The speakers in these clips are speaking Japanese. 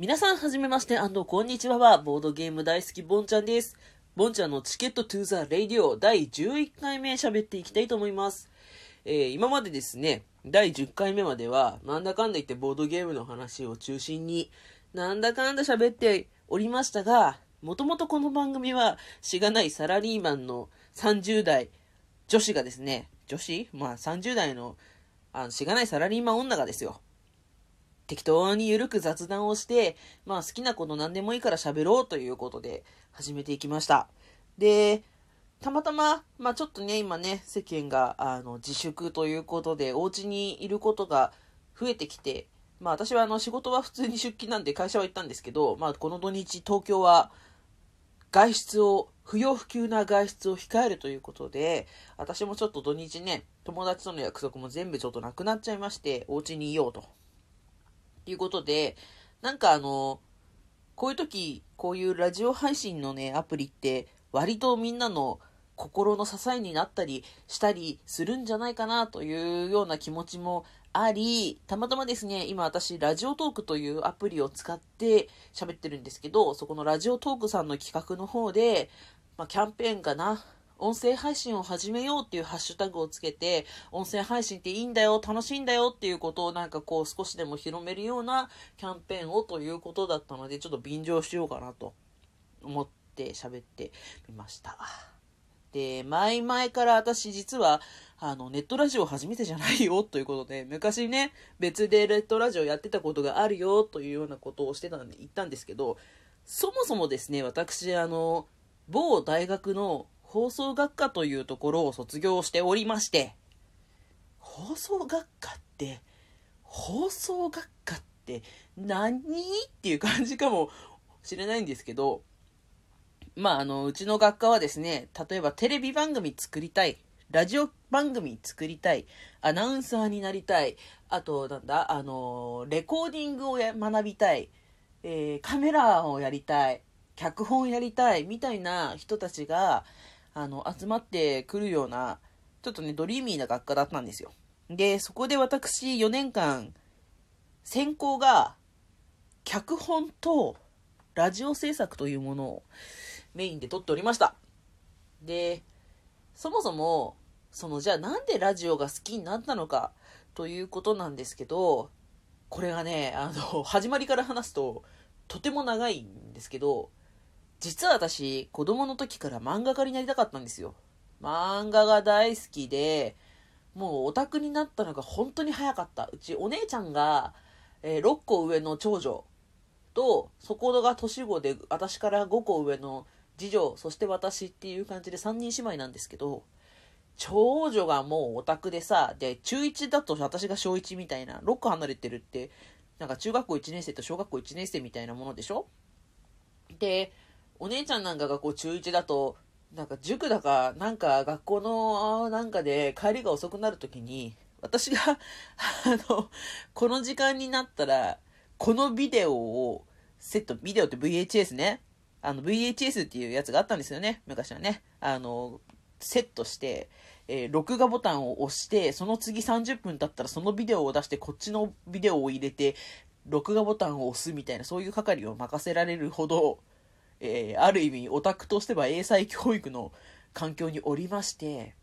皆さんはじめまして、こんにちは、ボードゲーム大好きボンちゃんです。ボンちゃんの Ticket to the Radio 第11回目喋っていきたいと思います。えー、今までですね、第10回目までは、なんだかんだ言ってボードゲームの話を中心に、なんだかんだ喋っておりましたが、もともとこの番組は、しがないサラリーマンの30代女子がですね、女子？まあ30代の、あの、しがないサラリーマン女がですよ。適当にゆるく雑談をして、まあ好きなこと何でもいいから喋ろうということで始めていきました。で、たまたま、まあちょっとね、今ね、世間があの自粛ということで、お家にいることが増えてきて、まあ私はあの仕事は普通に出勤なんで会社は行ったんですけど、まあこの土日東京は外出を、不要不急な外出を控えるということで、私もちょっと土日ね、友達との約束も全部ちょっとなくなっちゃいまして、お家にいようと。いうことで、なんかあの、こういう時、こういうラジオ配信のね、アプリって、割とみんなの心の支えになったりしたりするんじゃないかなというような気持ちもあり、たまたまですね、今私、ラジオトークというアプリを使って喋ってるんですけど、そこのラジオトークさんの企画の方で、まあ、キャンペーンかな、音声配信を始めようっていうハッシュタグをつけて、音声配信っていいんだよ、楽しいんだよっていうことをなんかこう少しでも広めるようなキャンペーンをということだったので、ちょっと便乗しようかなと思って喋ってみました。で、前々から私実は、あの、ネットラジオ初めてじゃないよということで、昔ね、別でネットラジオやってたことがあるよというようなことをしてたんで、言ったんですけど、そもそもですね、私、あの、某大学の放送学科というところを卒業しておりまして、放送学科って、放送学科って何？っていう感じかもしれないんですけど、まあ、あの、うちの学科はですね、例えばテレビ番組作りたい、ラジオ番組作りたい、アナウンサーになりたい、あと、なんだ、あの、レコーディングを学びたい、えー、カメラをやりたい、脚本やりたい、みたいな人たちが、あの、集まってくるような、ちょっとね、ドリーミーな学科だったんですよ。で、そこで私4年間、専攻が、脚本とラジオ制作というものをメインで撮っておりました。で、そもそも、その、じゃあなんでラジオが好きになったのかということなんですけど、これがね、あの、始まりから話すと、とても長いんですけど、実は私、子供の時から漫画家になりたかったんですよ。漫画が大好きで、もうオタクになったのが本当に早かった。うちお姉ちゃんが、えー、6個上の長女と、そこが年子で、私から5個上の次女、そして私っていう感じで3人姉妹なんですけど、長女がもうオタクでさ、で、中1だと私が小1みたいな、6個離れてるって、なんか中学校1年生と小学校1年生みたいなものでしょ？で、お姉ちゃんなんかがこう中1だと、なんか塾だか、なんか学校のなんかで帰りが遅くなるときに、私があの、この時間になったら、このビデオをセット、ビデオって VHS ね。あの VHS っていうやつがあったんですよね。昔はね。あの、セットして、えー、録画ボタンを押して、その次30分経ったらそのビデオを出して、こっちのビデオを入れて、録画ボタンを押すみたいな、そういう係を任せられるほど、えー、ある意味オタクとしては英才教育の環境におりまして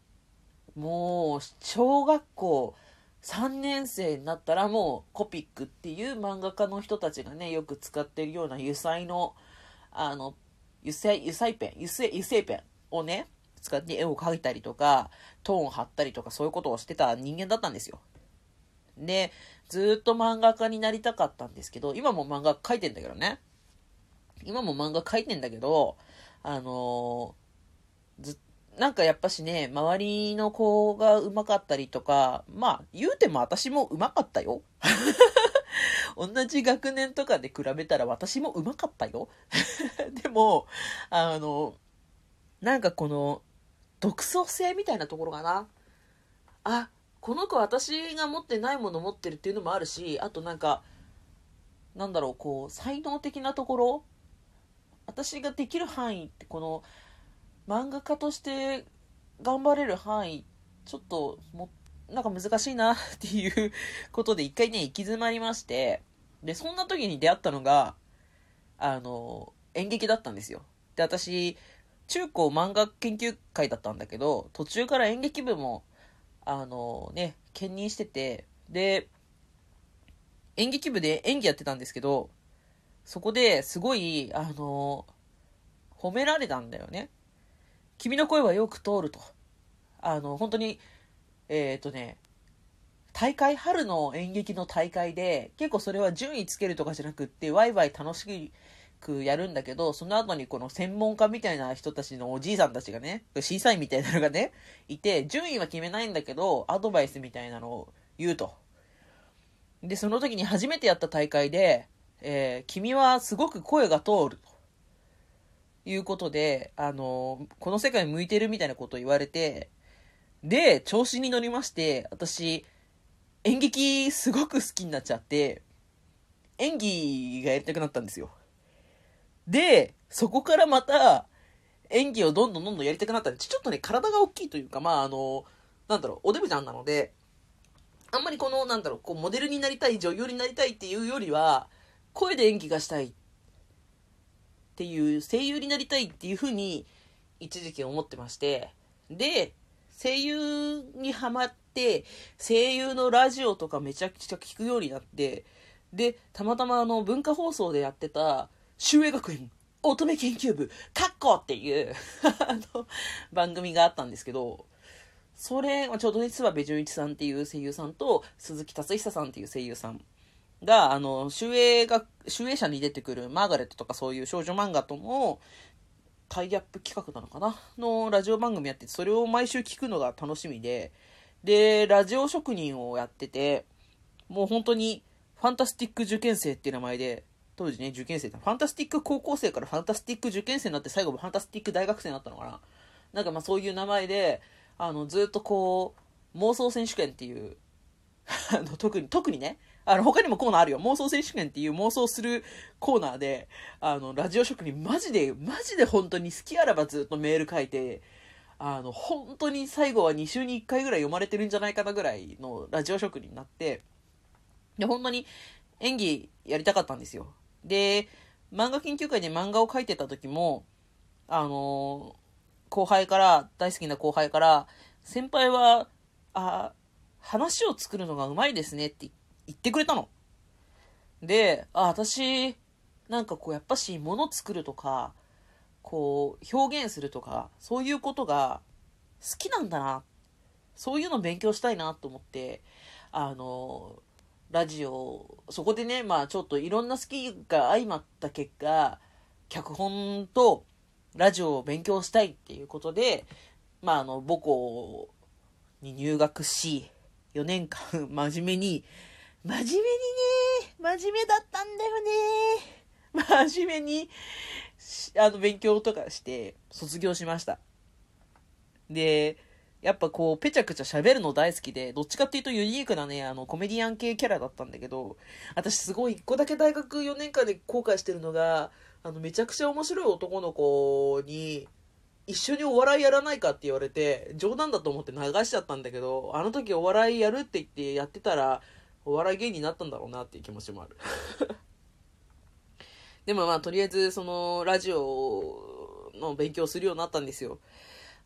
もう小学校3年生になったらもうコピックっていう漫画家の人たちがねよく使ってるような油彩のあの油彩油彩ペン油性油性ペンをね使って絵を描いたりとかトーン貼ったりとかそういうことをしてた人間だったんですよ。でずっと漫画家になりたかったんですけど今も漫画描いてんだけどね。今も漫画描いてんだけど、あのー、ず、なんかやっぱしね、周りの子が上手かったりとか、まあ、言うても私も上手かったよ。同じ学年とかで比べたら私も上手かったよ。でも、あの、なんかこの、独創性みたいなところかな。あ、この子私が持ってないもの持ってるっていうのもあるし、あとなんか、なんだろう、こう、才能的なところ私ができる範囲ってこの漫画家として頑張れる範囲ちょっともなんか難しいなっていうことで一回ね行き詰まりましてでそんな時に出会ったのがあの、演劇だったんですよ。で、私、中高漫画研究会だったんだけど、途中から演劇部も、あのね、兼任してて、で、演劇部で演技やってたんですけど、そこですごい、あの褒められたんだよね。君の声はよく通ると。あの、本当に、えっ、とね、大会、春の演劇の大会で、結構それは順位つけるとかじゃなくって、ワイワイ楽しくやるんだけど、その後にこの専門家みたいな人たちのおじいさんたちがね、審査員みたいなのがね、いて、順位は決めないんだけど、アドバイスみたいなのを言うと。で、その時に初めてやった大会で、えー、君はすごく声が通ると。いうことで、あの、この世界に向いてるみたいなことを言われて、で、調子に乗りまして、私、演劇すごく好きになっちゃって、演技がやりたくなったんですよ。で、そこからまた、演技をどんどんどんどんやりたくなったんで、ちょっとね、体が大きいというか、まあ、あの、なんだろう、おデブちゃんなので、あんまりこの、なんだろう、こう、モデルになりたい、女優になりたいっていうよりは、声で演技がしたいっていう、声優になりたいっていうふうに、一時期思ってまして、で、声優にハマって、声優のラジオとかめちゃくちゃ聞くようになって、で、たまたまあの、文化放送でやってた、修営学園乙女研究部、カッコっていうあの、番組があったんですけど、それ、ちょうどね、諏訪部純一さんっていう声優さんと、鈴木達久さんっていう声優さんが、あの、集英が、集英社に出てくるマーガレットとかそういう少女漫画とのタイアップ企画なのかな？のラジオ番組やってて、それを毎週聞くのが楽しみで、で、ラジオ職人をやってて、もう本当に、ファンタスティック受験生っていう名前で、当時ね、受験生ファンタスティック高校生からファンタスティック受験生になって最後もファンタスティック大学生になったのかな？なんかまあそういう名前で、あの、ずっとこう、妄想選手権っていう あの、特に、特にね、あの、他にもコーナーあるよ。妄想選手権っていう妄想するコーナーで、あの、ラジオ職人マジで、マジで本当に好きあらばずっとメール書いて、あの、本当に最後は2週に1回ぐらい読まれてるんじゃないかなぐらいのラジオ職人になって、で、本当に演技やりたかったんですよ。で、漫画研究会で漫画を描いてた時も、あの後輩から、大好きな後輩から、先輩は、あ、話を作るのがうまいですねって言って言ってくれたの。で、あ、私、なんかこう、やっぱし、物作るとか、こう、表現するとか、そういうことが好きなんだな。そういうの勉強したいなと思って、あの、ラジオ、そこでね、まあちょっといろんな好きが相まった結果、脚本とラジオを勉強したいっていうことで、まああの、母校に入学し、4年間真面目に、真面目にね、真面目だったんだよね。真面目に、あの、勉強とかして卒業しました。で、やっぱこう、ぺちゃくちゃ喋るの大好きで、どっちかっていうとユニークなね、あの、コメディアン系キャラだったんだけど、私すごい一個だけ大学4年間で後悔してるのが、あの、めちゃくちゃ面白い男の子に、一緒にお笑いやらないかって言われて、冗談だと思って流しちゃったんだけど、あの時お笑いやるって言ってやってたら、お笑い芸人になったんだろうなっていう気持ちもある。でもまあ、とりあえず、その、ラジオの勉強するようになったんですよ。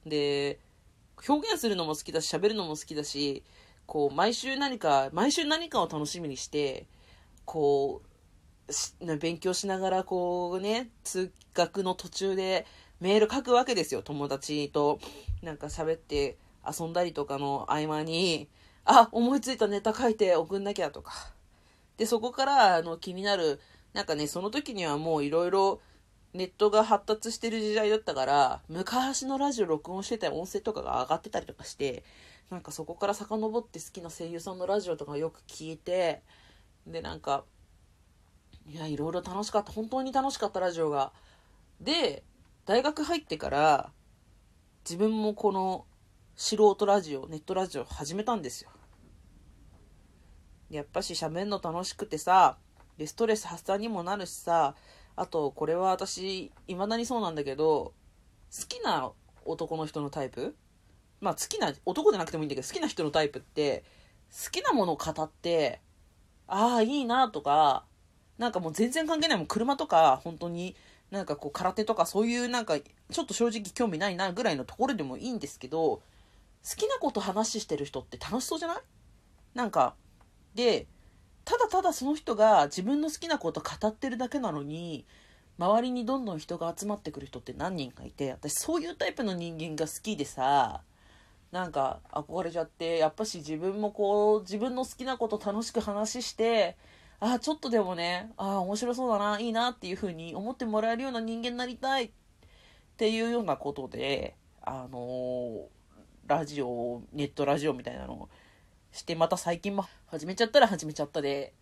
で、表現するのも好きだし、喋るのも好きだし、こう、毎週何か、毎週何かを楽しみにして、こう、勉強しながら、こうね、通学の途中でメール書くわけですよ。友達となんか喋って遊んだりとかの合間に、あ、思いついたネタ書いて送んなきゃとか。で、そこから、あの、気になる、なんかね、その時にはもういろいろ、ネットが発達してる時代だったから、昔のラジオ録音してた音声とかが上がってたりとかして、なんかそこから遡って好きな声優さんのラジオとかよく聞いて、で、なんか、いや、いろいろ楽しかった。本当に楽しかったラジオが。で、大学入ってから、自分もこの素人ラジオ、ネットラジオ始めたんですよ。やっぱし喋んの楽しくてさ、で、ストレス発散にもなるしさ、あと、これは私、未だにそうなんだけど、好きな男の人のタイプ？まあ好きな、男じゃなくてもいいんだけど、好きな人のタイプって、好きなものを語って、ああ、いいなとか、なんかもう全然関係ないもん。車とか本当になんかこう空手とかそういうなんかちょっと正直興味ないなぐらいのところでもいいんですけど好きなこと話してる人って楽しそうじゃない？なんかでただただその人が自分の好きなこと語ってるだけなのに周りにどんどん人が集まってくる人って何人かいて私そういうタイプの人間が好きでさなんか憧れちゃってやっぱし自分もこう自分の好きなこと楽しく話してああちょっとでもねああ面白そうだないいなっていう風に思ってもらえるような人間になりたいっていうようなことであのー、ラジオネットラジオみたいなのをしてまた最近も始めちゃったら始めちゃったで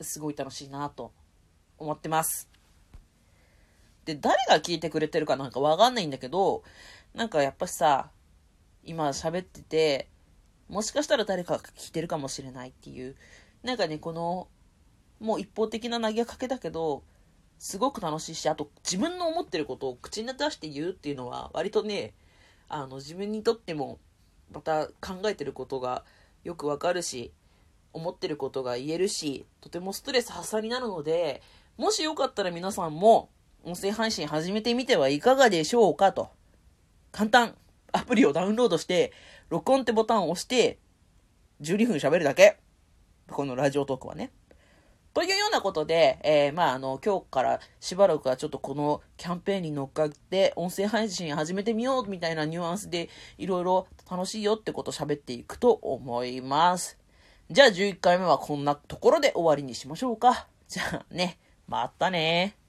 すごい楽しいなと思ってます。で誰が聞いてくれてるかなんかわかんないんだけどなんかやっぱしさ今喋っててもしかしたら誰かが聞いてるかもしれないっていうなんかねこのもう一方的な投げかけだけど、すごく楽しいし、あと自分の思ってることを口に出して言うっていうのは、割とね、あの、自分にとっても、また考えてることがよくわかるし、思ってることが言えるし、とてもストレス発散になるので、もしよかったら皆さんも、音声配信始めてみてはいかがでしょうかと。簡単。アプリをダウンロードして、録音ってボタンを押して、12分喋るだけ。このラジオトークはね。というようなことで、えー、まあ、あの、今日からしばらくはちょっとこのキャンペーンに乗っかって、音声配信始めてみようみたいなニュアンスで、いろいろ楽しいよってことを喋っていくと思います。じゃあ11回目はこんなところで終わりにしましょうか。じゃあね、またね